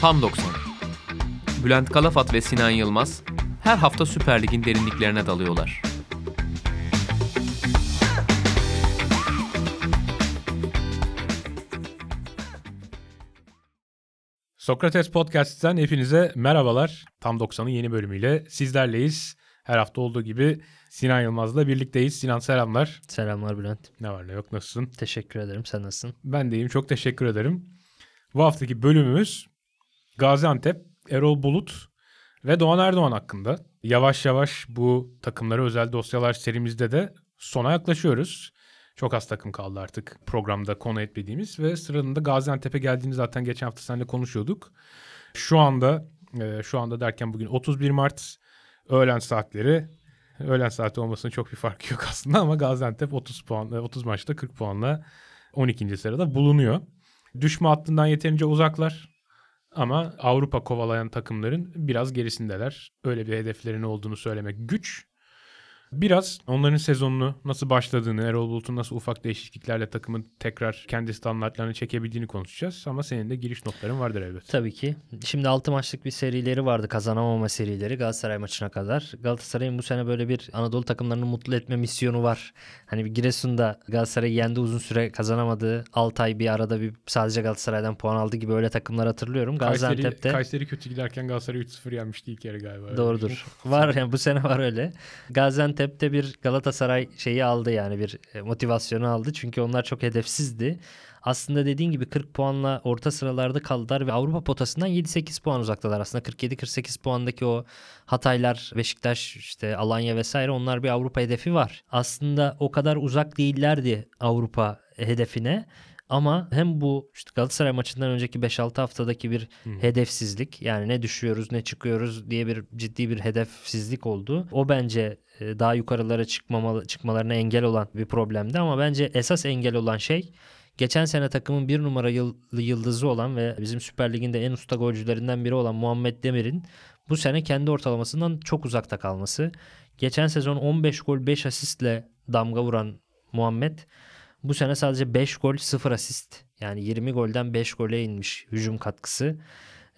Tam 90. Bülent Kalafat ve Sinan Yılmaz her hafta Süper Lig'in derinliklerine dalıyorlar. Sokrates Podcast'ten hepinize merhabalar. Tam 90'ın yeni bölümüyle sizlerleyiz. Her hafta olduğu gibi Sinan Yılmaz'la birlikteyiz. Sinan selamlar. Selamlar Bülent. Ne var ne yok nasılsın? Teşekkür ederim. Sen nasılsın? Ben de iyiyim çok teşekkür ederim. Bu haftaki bölümümüz Gaziantep, Erol Bulut ve Doğan Erdoğan hakkında. Yavaş yavaş bu takımlara özel dosyalar serimizde de sona yaklaşıyoruz. Çok az takım kaldı artık programda konu etmediğimiz ve sıranında Gaziantep'e geldiğini zaten geçen hafta seninle konuşuyorduk. Şu anda e, şu anda derken bugün 31 Mart öğlen saatleri öğlen saati olmasının çok bir farkı yok aslında ama Gaziantep 30 puan 30 maçta 40 puanla 12. sırada bulunuyor. Düşme hattından yeterince uzaklar. Ama Avrupa kovalayan takımların biraz gerisindeler. Öyle bir hedeflerinin olduğunu söylemek güç. Biraz onların sezonunu nasıl başladığını, Erol Bulut'un nasıl ufak değişikliklerle takımın tekrar kendi standartlarını çekebildiğini konuşacağız. Ama senin de giriş notların vardır elbette. Tabii ki. Şimdi 6 maçlık bir serileri vardı kazanamama serileri Galatasaray maçına kadar. Galatasaray'ın bu sene böyle bir Anadolu takımlarını mutlu etme misyonu var. Hani bir Giresun'da Galatasaray'ı yendi uzun süre kazanamadı. 6 ay bir arada bir sadece Galatasaray'dan puan aldı gibi öyle takımlar hatırlıyorum. Kayseri, Gaziantep'te Kayseri kötü giderken Galatasaray 3-0 yenmişti ilk yarı galiba. Bir şey. Doğrudur. Var yani bu sene var öyle. Gaziantep'te bir Galatasaray şeyi aldı yani bir e, motivasyonu aldı. Çünkü onlar çok hedefsizdi. Aslında dediğin gibi 40 puanla orta sıralarda kaldılar ve Avrupa potasından 7-8 puan uzaktalar. Aslında 47-48 puandaki o Hataylar, Beşiktaş, işte Alanya vesaire onlar bir Avrupa hedefi var. Aslında o kadar uzak değillerdi Avrupa hedefine. Ama hem bu işte Galatasaray maçından önceki 5-6 haftadaki bir hedefsizlik yani ne düşüyoruz ne çıkıyoruz diye bir ciddi bir hedefsizlik oldu. O bence daha yukarılara çıkmamalı, çıkmalarına engel olan bir problemdi ama bence esas engel olan şey geçen sene takımın bir numara yıl- yıldızı olan ve bizim Süper Lig'in de en usta golcülerinden biri olan Muhammed Demir'in bu sene kendi ortalamasından çok uzakta kalması. Geçen sezon 15 gol 5 asistle damga vuran Muhammed bu sene sadece 5 gol 0 asist. Yani 20 golden 5 gole inmiş hücum katkısı.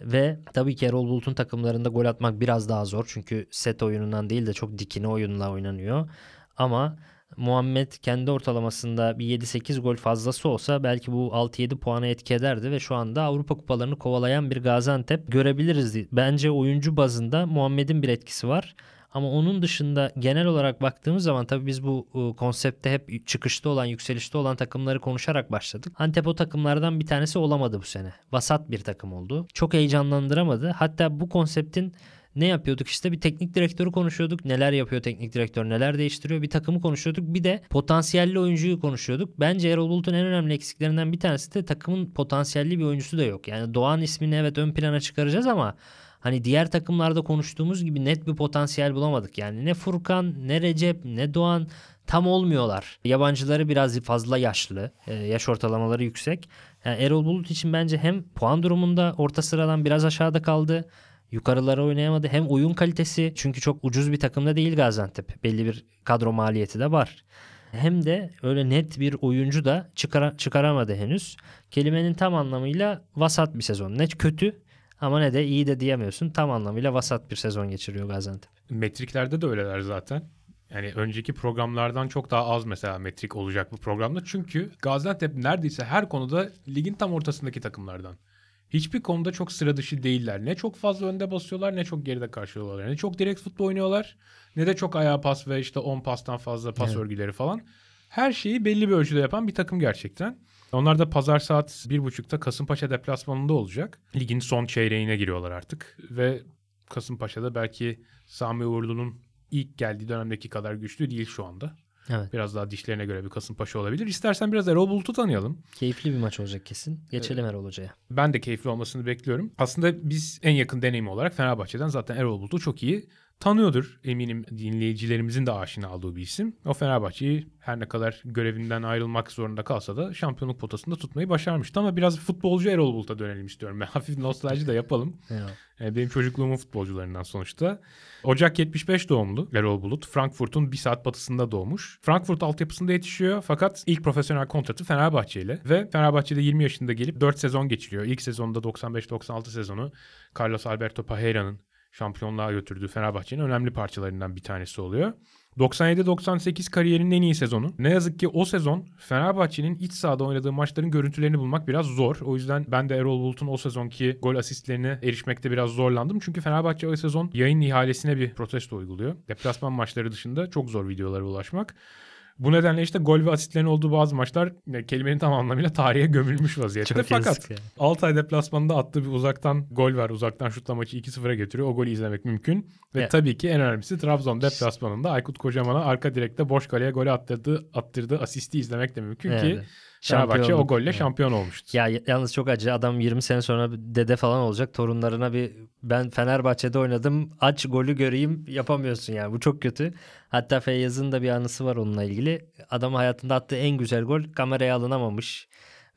Ve tabii ki Erol Bulut'un takımlarında gol atmak biraz daha zor. Çünkü set oyunundan değil de çok dikine oyunla oynanıyor. Ama Muhammed kendi ortalamasında bir 7-8 gol fazlası olsa belki bu 6-7 puana etki ederdi ve şu anda Avrupa kupalarını kovalayan bir Gaziantep görebiliriz. Bence oyuncu bazında Muhammed'in bir etkisi var. Ama onun dışında genel olarak baktığımız zaman tabii biz bu e, konsepte hep çıkışta olan, yükselişte olan takımları konuşarak başladık. Antep o takımlardan bir tanesi olamadı bu sene. Vasat bir takım oldu. Çok heyecanlandıramadı. Hatta bu konseptin ne yapıyorduk işte bir teknik direktörü konuşuyorduk. Neler yapıyor teknik direktör, neler değiştiriyor bir takımı konuşuyorduk. Bir de potansiyelli oyuncuyu konuşuyorduk. Bence Erol Bulut'un en önemli eksiklerinden bir tanesi de takımın potansiyelli bir oyuncusu da yok. Yani Doğan ismini evet ön plana çıkaracağız ama hani diğer takımlarda konuştuğumuz gibi net bir potansiyel bulamadık. Yani ne Furkan, ne Recep, ne Doğan tam olmuyorlar. Yabancıları biraz fazla yaşlı, e, yaş ortalamaları yüksek. Yani Erol Bulut için bence hem puan durumunda orta sıradan biraz aşağıda kaldı. Yukarılara oynayamadı. Hem oyun kalitesi çünkü çok ucuz bir takımda değil Gaziantep. Belli bir kadro maliyeti de var. Hem de öyle net bir oyuncu da çıkara, çıkaramadı henüz. Kelimenin tam anlamıyla vasat bir sezon. Ne kötü ama ne de iyi de diyemiyorsun. Tam anlamıyla vasat bir sezon geçiriyor Gaziantep. Metriklerde de öyleler zaten. Yani önceki programlardan çok daha az mesela metrik olacak bu programda. Çünkü Gaziantep neredeyse her konuda ligin tam ortasındaki takımlardan. Hiçbir konuda çok sıra dışı değiller. Ne çok fazla önde basıyorlar ne çok geride karşılıyorlar. Ne çok direkt futbol oynuyorlar ne de çok ayağa pas ve işte 10 pastan fazla pas Evet. örgüleri falan. Her şeyi belli bir ölçüde yapan bir takım gerçekten. Onlar da pazar saat 1.30'da Kasımpaşa deplasmanında olacak. Ligin son çeyreğine giriyorlar artık. Ve Kasımpaşa'da belki Sami Uğurlu'nun ilk geldiği dönemdeki kadar güçlü değil şu anda. Evet. Biraz daha dişlerine göre bir Kasımpaşa olabilir. İstersen biraz Erol Bulut'u tanıyalım. Keyifli bir maç olacak kesin. Geçelim Erol Hoca'ya. Ben de keyifli olmasını bekliyorum. Aslında biz en yakın deneyimi olarak Fenerbahçe'den zaten Erol Bulut'u çok iyi tanıyordur. Eminim dinleyicilerimizin de aşina olduğu bir isim. O Fenerbahçe'yi her ne kadar görevinden ayrılmak zorunda kalsa da şampiyonluk potasında tutmayı başarmıştı. Ama biraz futbolcu Erol Bulut'a dönelim istiyorum. Ben hafif nostalji de yapalım. Yani benim çocukluğumun futbolcularından sonuçta. Ocak 75 doğumlu Erol Bulut. Frankfurt'un bir saat batısında doğmuş. Frankfurt altyapısında yetişiyor fakat ilk profesyonel kontratı Fenerbahçe ile. Ve Fenerbahçe'de 20 yaşında gelip 4 sezon geçiriyor. İlk sezonda 95-96 sezonu Carlos Alberto Parreira'nın şampiyonluğa götürdüğü Fenerbahçe'nin önemli parçalarından bir tanesi oluyor. 97-98 kariyerinin en iyi sezonu. Ne yazık ki o sezon Fenerbahçe'nin iç sahada oynadığı maçların görüntülerini bulmak biraz zor. O yüzden ben de Erol Bulut'un o sezonki gol asistlerine erişmekte biraz zorlandım. Çünkü Fenerbahçe o sezon yayın ihalesine bir protesto uyguluyor. Deplasman maçları dışında çok zor videolara ulaşmak. Bu nedenle işte gol ve asistlerin olduğu bazı maçlar e, kelimenin tam anlamıyla tarihe gömülmüş vaziyette. Çok Fakat yazık ya. Altay deplasmanında attığı bir uzaktan gol var. Uzaktan şutla maçı 2-0'a getiriyor. O golü izlemek mümkün. Ve Ya- tabii ki en önemlisi Trabzon deplasmanında Aykut Kocaman'a arka direkte boş kaleye golü attırdığı, attırdığı asisti izlemek de mümkün ki Evet. Fenerbahçe o golle şampiyon olmuştu. Ya yalnız çok acı. Adam 20 sene sonra dede falan olacak. Torunlarına bir ben Fenerbahçe'de oynadım. Aç golü göreyim yapamıyorsun yani. Bu çok kötü. Hatta Feyyaz'ın da bir anısı var onunla ilgili. Adam hayatında attığı en güzel gol kameraya alınamamış.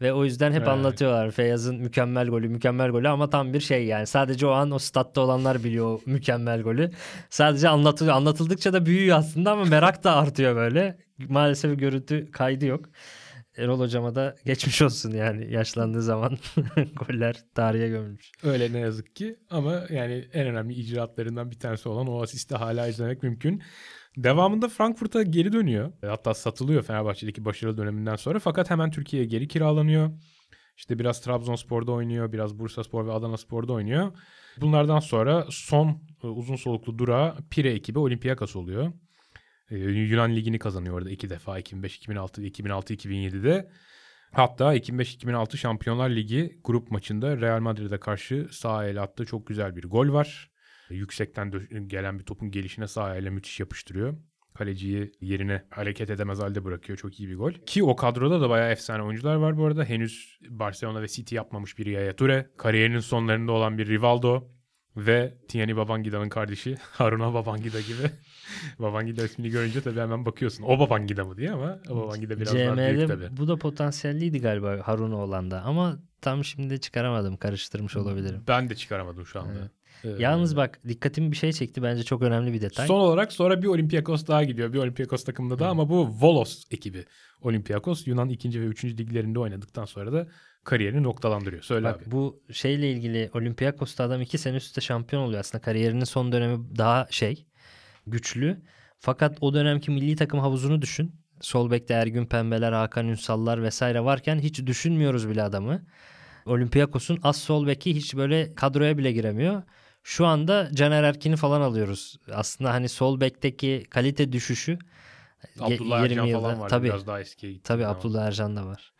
Ve o yüzden hep Evet. anlatıyorlar Feyyaz'ın mükemmel golü, mükemmel golü ama tam bir şey yani. Sadece o an o statta olanlar biliyor o mükemmel golü. Sadece anlatılıyor. Anlatıldıkça da büyüyor aslında ama merak da artıyor böyle. Maalesef görüntü kaydı yok. Erol hocama da geçmiş olsun yani yaşlandığı zaman goller tarihe gömülmüş. Öyle ne yazık ki ama yani en önemli icraatlarından bir tanesi olan o asisti hala izlemek mümkün. Devamında Frankfurt'a geri dönüyor. Hatta satılıyor Fenerbahçe'deki başarılı döneminden sonra fakat hemen Türkiye'ye geri kiralanıyor. İşte biraz Trabzonspor'da oynuyor, biraz Bursaspor ve Adanaspor'da oynuyor. Bunlardan sonra son e, uzun soluklu durağı Pire ekibi Olympiakos oluyor. Ee, Yunan Ligi'ni kazanıyor orada iki defa 2005, 2006 ve 2006, 2007'de. Hatta 2005-2006 Şampiyonlar Ligi grup maçında Real Madrid'e karşı sağ el attığı çok güzel bir gol var. Yüksekten gelen bir topun gelişine sağ elle müthiş yapıştırıyor. Kaleciyi yerine hareket edemez halde bırakıyor. Çok iyi bir gol. Ki o kadroda da bayağı efsane oyuncular var bu arada. Henüz Barcelona ve City yapmamış bir Yaya Toure. Kariyerinin sonlarında olan bir Rivaldo. Ve Tiani Babangida'nın kardeşi Haruna Babangida gibi. Babangida ismini görünce tabii hemen bakıyorsun. O Babangida mı diye ama o Babangida biraz daha büyük CM'de tabii. bu da potansiyelliydi galiba Harun da ama tam şimdi çıkaramadım. Karıştırmış olabilirim. Ben de çıkaramadım şu anda. Evet. Ee, Yalnız bak dikkatimi bir şey çekti. Bence çok önemli bir detay. Son olarak sonra bir Olympiakos daha gidiyor. Bir Olympiakos takımında daha ama bu Volos ekibi. Olympiakos Yunan 2. ve 3. liglerinde oynadıktan sonra da kariyerini noktalandırıyor. Söyle Bak abi. bu şeyle ilgili Olympiakos'ta adam iki sene üstte şampiyon oluyor aslında. Kariyerinin son dönemi daha şey güçlü. Fakat o dönemki milli takım havuzunu düşün. Sol bekte Ergün Pembeler, Hakan Ünsallar vesaire varken hiç düşünmüyoruz bile adamı. Olympiakos'un az sol beki hiç böyle kadroya bile giremiyor. Şu anda Caner Erkin'i falan alıyoruz. Aslında hani sol bekteki kalite düşüşü Abdullah Ercan 20 falan yılda- var. tabii. Biraz daha eskiye gittiği Tabii. Abdullah Ercan da var.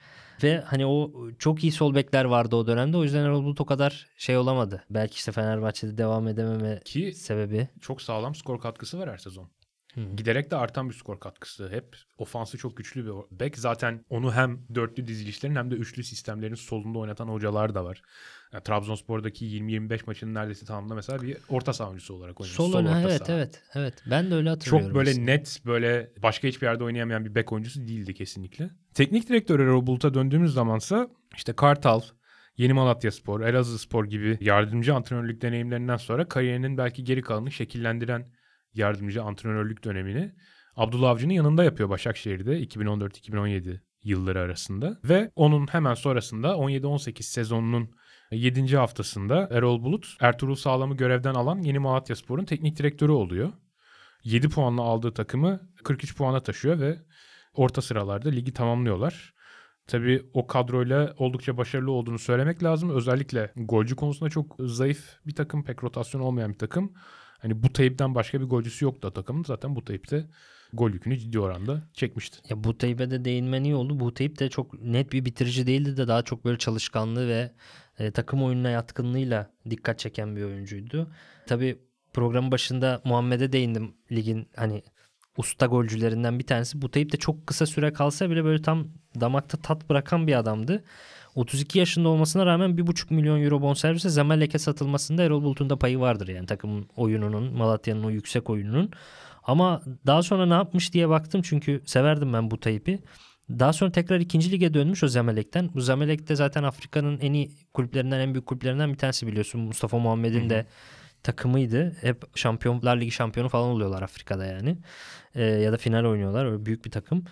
Ve hani o çok iyi sol bekler vardı o dönemde. O yüzden Erol Bulut o kadar şey olamadı. Belki işte Fenerbahçe'de devam edememe Ki sebebi. çok sağlam skor katkısı var her sezon. Giderek de artan bir skor katkısı. Hep ofansı çok güçlü bir bek. Zaten onu hem dörtlü dizilişlerin hem de üçlü sistemlerin solunda oynatan hocalar da var. Yani Trabzonspor'daki 20-25 maçının neredeyse tamamında mesela bir orta saha oyuncusu olarak oynuyor. Sol, öne orta evet saha. evet evet. Ben de öyle hatırlıyorum. Çok böyle aslında. net böyle başka hiçbir yerde oynayamayan bir bek oyuncusu değildi kesinlikle. Teknik direktör Erol Bulut'a döndüğümüz zamansa işte Kartal, Yeni Malatya Spor, Elazığ Spor gibi yardımcı antrenörlük deneyimlerinden sonra kariyerinin belki geri kalanını şekillendiren yardımcı antrenörlük dönemini Abdullah Avcı'nın yanında yapıyor Başakşehir'de 2014-2017 yılları arasında. Ve onun hemen sonrasında 17-18 sezonunun 7. haftasında Erol Bulut Ertuğrul Sağlam'ı görevden alan Yeni Malatya Spor'un teknik direktörü oluyor. 7 puanla aldığı takımı 43 puana taşıyor ve orta sıralarda ligi tamamlıyorlar. Tabii o kadroyla oldukça başarılı olduğunu söylemek lazım. Özellikle golcü konusunda çok zayıf bir takım, pek rotasyon olmayan bir takım. Hani bu Tayyip'ten başka bir golcüsü yoktu takımın. Zaten bu Tayyip de gol yükünü ciddi oranda çekmişti. Ya bu Tayyip'e de değinmen iyi oldu. Bu Tayyip de çok net bir bitirici değildi de daha çok böyle çalışkanlığı ve e, takım oyununa yatkınlığıyla dikkat çeken bir oyuncuydu. Tabii programın başında Muhammed'e değindim ligin hani usta golcülerinden bir tanesi. Bu Tayyip de çok kısa süre kalsa bile böyle tam damakta tat bırakan bir adamdı. 32 yaşında olmasına rağmen 1,5 milyon euro bonservise Zamalek'e satılmasında Erol Bulut'un da payı vardır yani takımın oyununun, Malatya'nın o yüksek oyununun. Ama daha sonra ne yapmış diye baktım çünkü severdim ben bu Tayyip'i. Daha sonra tekrar ikinci lige dönmüş o Zamalek'ten. Bu Zamalek de zaten Afrika'nın en iyi kulüplerinden, en büyük kulüplerinden bir tanesi biliyorsun. Mustafa Muhammed'in de takımıydı. Hep Şampiyonlar Ligi şampiyonu falan oluyorlar Afrika'da yani. Ee, ya da final oynuyorlar. Öyle büyük bir takım.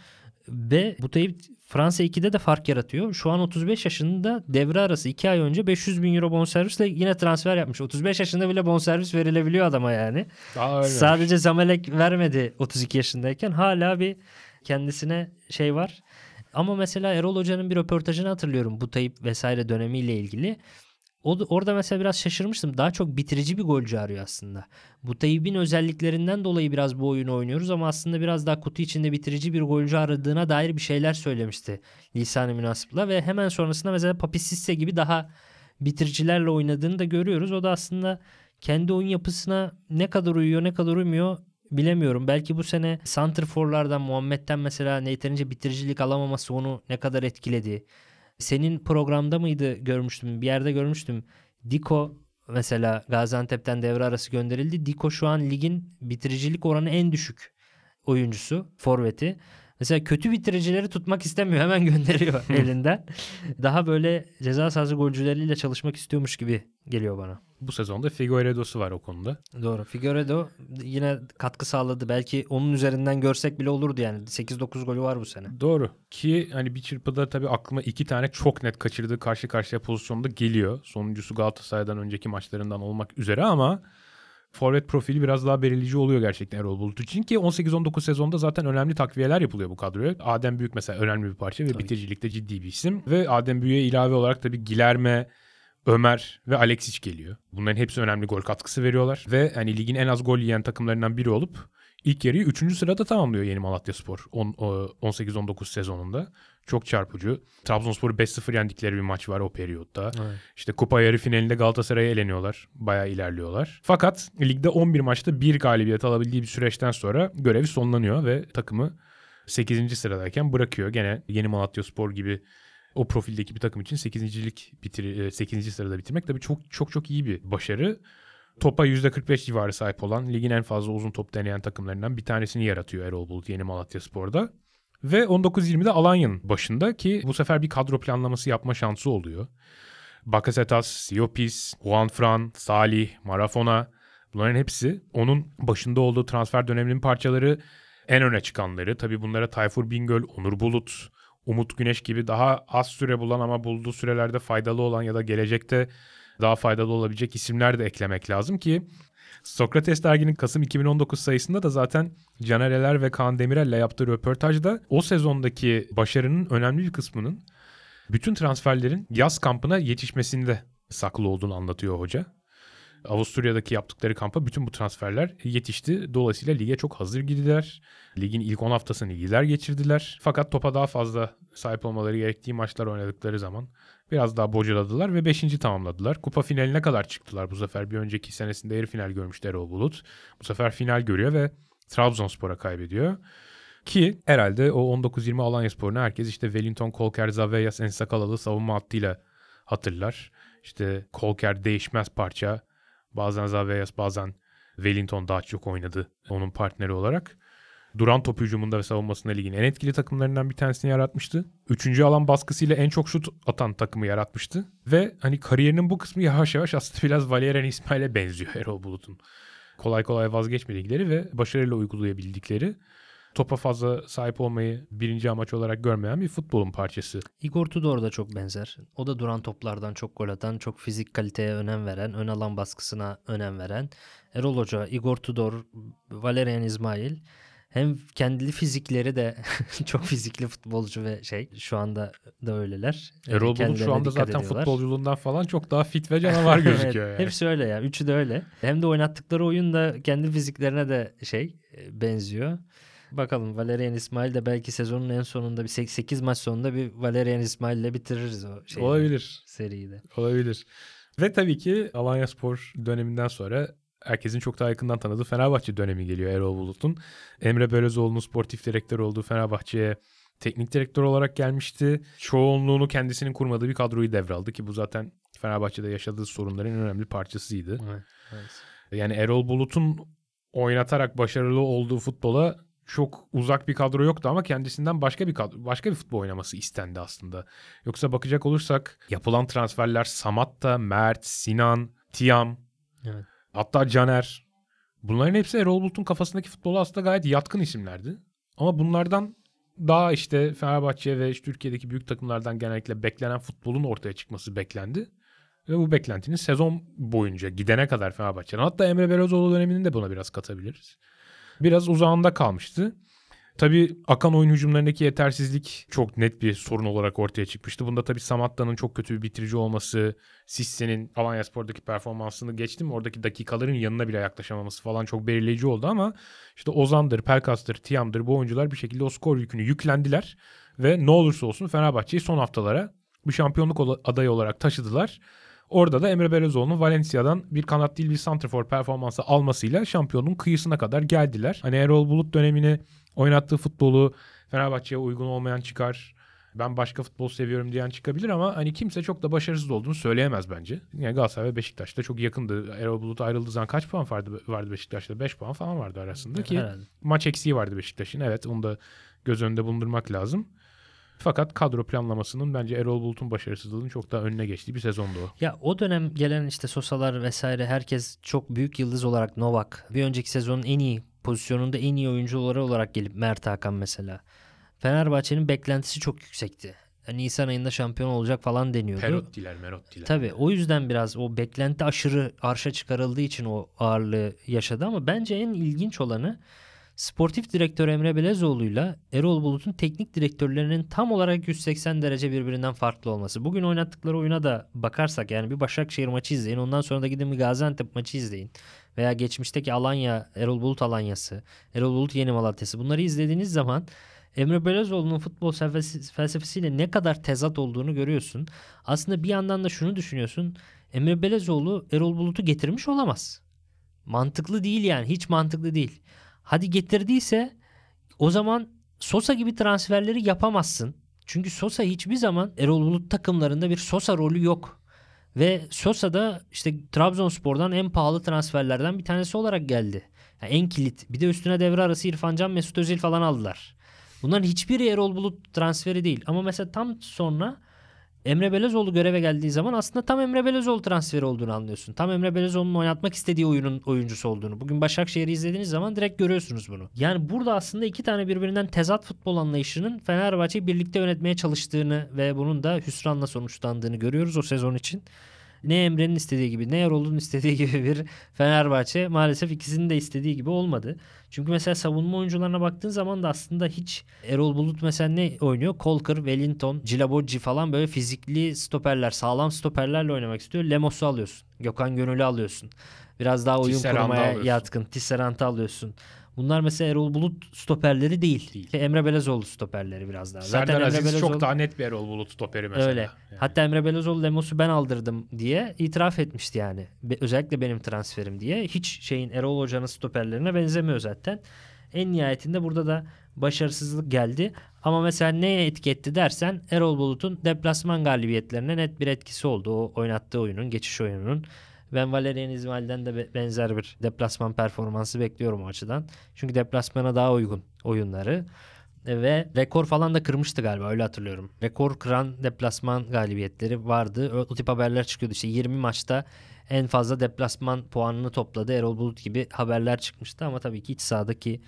Ve bu Tayyip Fransa 2'de de fark yaratıyor. Şu an 35 yaşında devre arası 2 ay önce 500 bin euro bonservisle yine transfer yapmış. 35 yaşında bile bonservis verilebiliyor adama yani. Daha öyle. Sadece Zamalek vermedi 32 yaşındayken. Hala bir kendisine şey var. Ama mesela Erol Hoca'nın bir röportajını hatırlıyorum bu Tayyip vesaire dönemiyle ilgili. O, orada mesela biraz şaşırmıştım. Daha çok bitirici bir golcü arıyor aslında. Bu Tayyip'in özelliklerinden dolayı biraz bu oyunu oynuyoruz ama aslında biraz daha kutu içinde bitirici bir golcü aradığına dair bir şeyler söylemişti lisan-ı münasıpla ve hemen sonrasında mesela Papi Sisse gibi daha bitiricilerle oynadığını da görüyoruz. O da aslında kendi oyun yapısına ne kadar uyuyor ne kadar uymuyor bilemiyorum. Belki bu sene Santrfor'lardan Muhammed'den mesela yeterince bitiricilik alamaması onu ne kadar etkiledi. Senin programda mıydı görmüştüm bir yerde görmüştüm. Diko mesela Gaziantep'ten devre arası gönderildi. Diko şu an ligin bitiricilik oranı en düşük oyuncusu, forveti. Mesela kötü bitiricileri tutmak istemiyor. Hemen gönderiyor elinden. Daha böyle ceza sahası golcüleriyle çalışmak istiyormuş gibi geliyor bana. Bu sezonda Figueiredo'su var o konuda. Doğru. Figueiredo yine katkı sağladı. Belki onun üzerinden görsek bile olurdu yani. 8-9 golü var bu sene. Doğru. Ki hani bir çırpıda tabii aklıma iki tane çok net kaçırdığı karşı karşıya pozisyonda geliyor. Sonuncusu Galatasaray'dan önceki maçlarından olmak üzere ama forvet profili biraz daha belirleyici oluyor gerçekten Erol Bulut için ki 18-19 sezonda zaten önemli takviyeler yapılıyor bu kadroya. Adem Büyük mesela önemli bir parça ve Tabii. bitiricilikte ciddi bir isim. Ve Adem Büyük'e ilave olarak tabii Gilerme, Ömer ve Alexic geliyor. Bunların hepsi önemli gol katkısı veriyorlar. Ve hani ligin en az gol yiyen takımlarından biri olup ilk yarıyı 3. sırada tamamlıyor yeni Malatya Spor on- o- 18-19 sezonunda. Çok çarpıcı. Trabzonspor'u 5-0 yendikleri bir maç var o periyotta. Evet. İşte kupa yarı finalinde Galatasaray'a eleniyorlar. Bayağı ilerliyorlar. Fakat ligde 11 maçta bir galibiyet alabildiği bir süreçten sonra görevi sonlanıyor ve takımı 8. sıradayken bırakıyor. Gene yeni Malatya Spor gibi o profildeki bir takım için 8.lik bitir 8. sırada bitirmek tabii çok çok çok iyi bir başarı. Topa %45 civarı sahip olan ligin en fazla uzun top deneyen takımlarından bir tanesini yaratıyor Erol Bulut yeni Malatya Spor'da. Ve 19-20'de Alanya'nın başında ki bu sefer bir kadro planlaması yapma şansı oluyor. Bakasetas, Siopis, Juan Fran, Salih, Marafona bunların hepsi onun başında olduğu transfer döneminin parçaları en öne çıkanları. Tabii bunlara Tayfur Bingöl, Onur Bulut, Umut Güneş gibi daha az süre bulan ama bulduğu sürelerde faydalı olan ya da gelecekte daha faydalı olabilecek isimler de eklemek lazım ki Sokrates derginin Kasım 2019 sayısında da zaten Caner Eler ve Kaan Demirel'le yaptığı röportajda o sezondaki başarının önemli bir kısmının bütün transferlerin yaz kampına yetişmesinde saklı olduğunu anlatıyor hoca. Avusturya'daki yaptıkları kampa bütün bu transferler yetişti. Dolayısıyla lige çok hazır girdiler. Ligin ilk 10 haftasını lider geçirdiler. Fakat topa daha fazla sahip olmaları gerektiği maçlar oynadıkları zaman biraz daha bocaladılar ve 5. tamamladılar. Kupa finaline kadar çıktılar bu sefer. Bir önceki senesinde yarı final görmüştü Erol Bulut. Bu sefer final görüyor ve Trabzonspor'a kaybediyor. Ki herhalde o 19-20 Alanya Spor'unu herkes işte Wellington, Kolker, Zaveyas, Ensakalalı savunma hattıyla hatırlar. İşte Kolker değişmez parça. Bazen Zaveyas bazen Wellington daha çok oynadı onun partneri olarak. Duran top hücumunda ve savunmasında ligin en etkili takımlarından bir tanesini yaratmıştı. Üçüncü alan baskısıyla en çok şut atan takımı yaratmıştı. Ve hani kariyerinin bu kısmı yavaş yavaş aslında biraz Valerian İsmail'e benziyor Erol Bulut'un. Kolay kolay vazgeçmedikleri ve başarıyla uygulayabildikleri topa fazla sahip olmayı birinci amaç olarak görmeyen bir futbolun parçası. Igor Tudor da çok benzer. O da duran toplardan çok gol atan, çok fizik kaliteye önem veren, ön alan baskısına önem veren. Erol Hoca, Igor Tudor, Valerian İsmail hem kendili fizikleri de çok fizikli futbolcu ve şey şu anda da öyleler. Erol Bulut şu anda zaten ediyorlar. futbolculuğundan falan çok daha fit ve canavar gözüküyor Evet, yani. Hepsi öyle ya. Üçü de öyle. Hem de oynattıkları oyun da kendi fiziklerine de şey e, benziyor. Bakalım Valerian İsmail de belki sezonun en sonunda bir 8 maç sonunda bir Valerian İsmail ile bitiririz o şeyi. Olabilir. Seriyi de. Olabilir. Ve tabii ki Alanya Spor döneminden sonra herkesin çok daha yakından tanıdığı Fenerbahçe dönemi geliyor Erol Bulut'un. Emre Belözoğlu'nun sportif direktör olduğu Fenerbahçe'ye teknik direktör olarak gelmişti. Çoğunluğunu kendisinin kurmadığı bir kadroyu devraldı ki bu zaten Fenerbahçe'de yaşadığı sorunların en önemli parçasıydı. Evet, evet. Yani Erol Bulut'un oynatarak başarılı olduğu futbola çok uzak bir kadro yoktu ama kendisinden başka bir kadro, başka bir futbol oynaması istendi aslında. Yoksa bakacak olursak yapılan transferler Samatta, Mert, Sinan, Tiam, Evet. hatta Caner. Bunların hepsi Erol Bulut'un kafasındaki futbola aslında gayet yatkın isimlerdi. Ama bunlardan daha işte Fenerbahçe ve işte Türkiye'deki büyük takımlardan genellikle beklenen futbolun ortaya çıkması beklendi. Ve bu beklentinin sezon boyunca gidene kadar Fenerbahçe'den hatta Emre Belözoğlu dönemini de buna biraz katabiliriz. Biraz uzağında kalmıştı. Tabii akan oyun hücumlarındaki yetersizlik çok net bir sorun olarak ortaya çıkmıştı. Bunda tabii Samatta'nın çok kötü bir bitirici olması, Sisse'nin Alanyaspor'daki performansını geçtim. Oradaki dakikaların yanına bile yaklaşamaması falan çok belirleyici oldu ama işte Ozan'dır, Pelkas'tır, Tiam'dır bu oyuncular bir şekilde o skor yükünü yüklendiler ve ne olursa olsun Fenerbahçe'yi son haftalara bir şampiyonluk adayı olarak taşıdılar. Orada da Emre Belözoğlu'nun Valencia'dan bir kanat değil bir santrfor performansı almasıyla şampiyonluğun kıyısına kadar geldiler. Hani Erol Bulut dönemini oynattığı futbolu Fenerbahçe'ye uygun olmayan çıkar. Ben başka futbol seviyorum diyen çıkabilir ama hani kimse çok da başarısız olduğunu söyleyemez bence. Yani Galatasaray ve Beşiktaş'ta çok yakındı. Erol Bulut ayrıldığı zaman kaç puan vardı, vardı Beşiktaş'ta? 5 puan falan vardı arasında ki Herhalde. maç eksiği vardı Beşiktaş'ın. Evet onu da göz önünde bulundurmak lazım. Fakat kadro planlamasının bence Erol Bulut'un başarısızlığının çok daha önüne geçtiği bir sezondu o. Ya o dönem gelen işte Sosalar vesaire herkes çok büyük yıldız olarak Novak. Bir önceki sezonun en iyi pozisyonunda en iyi oyuncuları olarak gelip Mert Hakan mesela. Fenerbahçe'nin beklentisi çok yüksekti. Nisan ayında şampiyon olacak falan deniyordu. Perottiler, Merottiler. Tabii o yüzden biraz o beklenti aşırı arşa çıkarıldığı için o ağırlığı yaşadı ama bence en ilginç olanı sportif direktör Emre Belezoğlu'yla Erol Bulut'un teknik direktörlerinin tam olarak 180 derece birbirinden farklı olması. Bugün oynattıkları oyuna da bakarsak yani bir Başakşehir maçı izleyin ondan sonra da gidin bir Gaziantep maçı izleyin. Veya geçmişteki Alanya, Erol Bulut Alanyası, Erol Bulut Yeni Malatya'sı bunları izlediğiniz zaman Emre Belözoğlu'nun futbol felsefesi- felsefesiyle ne kadar tezat olduğunu görüyorsun. Aslında bir yandan da şunu düşünüyorsun. Emre Belezoğlu Erol Bulut'u getirmiş olamaz. Mantıklı değil yani. Hiç mantıklı değil. Hadi getirdiyse o zaman Sosa gibi transferleri yapamazsın. Çünkü Sosa hiçbir zaman Erol Bulut takımlarında bir Sosa rolü yok. Ve Sosa da işte Trabzonspor'dan en pahalı transferlerden bir tanesi olarak geldi. Yani en kilit. Bir de üstüne devre arası İrfan Can, Mesut Özil falan aldılar. Bunların hiçbiri Erol Bulut transferi değil. Ama mesela tam sonra Emre Belözoğlu göreve geldiği zaman aslında tam Emre Belözoğlu transferi olduğunu anlıyorsun. Tam Emre Belözoğlu'nun oynatmak istediği oyunun oyuncusu olduğunu. Bugün Başakşehir'i izlediğiniz zaman direkt görüyorsunuz bunu. Yani burada aslında iki tane birbirinden tezat futbol anlayışının Fenerbahçe'yi birlikte yönetmeye çalıştığını ve bunun da hüsranla sonuçlandığını görüyoruz o sezon için. Ne Emre'nin istediği gibi ne Erol'un istediği gibi bir Fenerbahçe maalesef ikisinin de istediği gibi olmadı. Çünkü mesela savunma oyuncularına baktığın zaman da aslında hiç Erol Bulut mesela ne oynuyor? Kolkır, Wellington, Cilabocci falan böyle fizikli stoperler, sağlam stoperlerle oynamak istiyor. Lemos'u alıyorsun. Gökhan Gönül'ü alıyorsun. Biraz daha oyun kurmaya alıyorsun. yatkın. Tisserant'ı alıyorsun. Bunlar mesela Erol Bulut stoperleri değil. Değil. Emre Belezoğlu stoperleri biraz daha. Serdar Emre Aziz Belezoğlu- çok daha net bir Erol Bulut stoperi mesela. Öyle. Yani. Hatta Emre Belözoğlu Lemos'u ben aldırdım diye itiraf etmişti yani. Be- özellikle benim transferim diye. Hiç şeyin Erol Hoca'nın stoperlerine benzemiyor zaten. En nihayetinde burada da başarısızlık geldi. Ama mesela neye etiketti dersen Erol Bulut'un deplasman galibiyetlerine net bir etkisi oldu. O oynattığı oyunun, geçiş oyununun. Ben Valerian İzmail'den de be- benzer bir deplasman performansı bekliyorum o açıdan. Çünkü deplasmana daha uygun oyunları. E, Ve rekor falan da kırmıştı galiba öyle hatırlıyorum. Rekor kıran deplasman galibiyetleri vardı. O tip haberler çıkıyordu. İşte 20 maçta en fazla deplasman puanını topladı. Erol Bulut gibi haberler çıkmıştı ama tabii ki iç sahadaki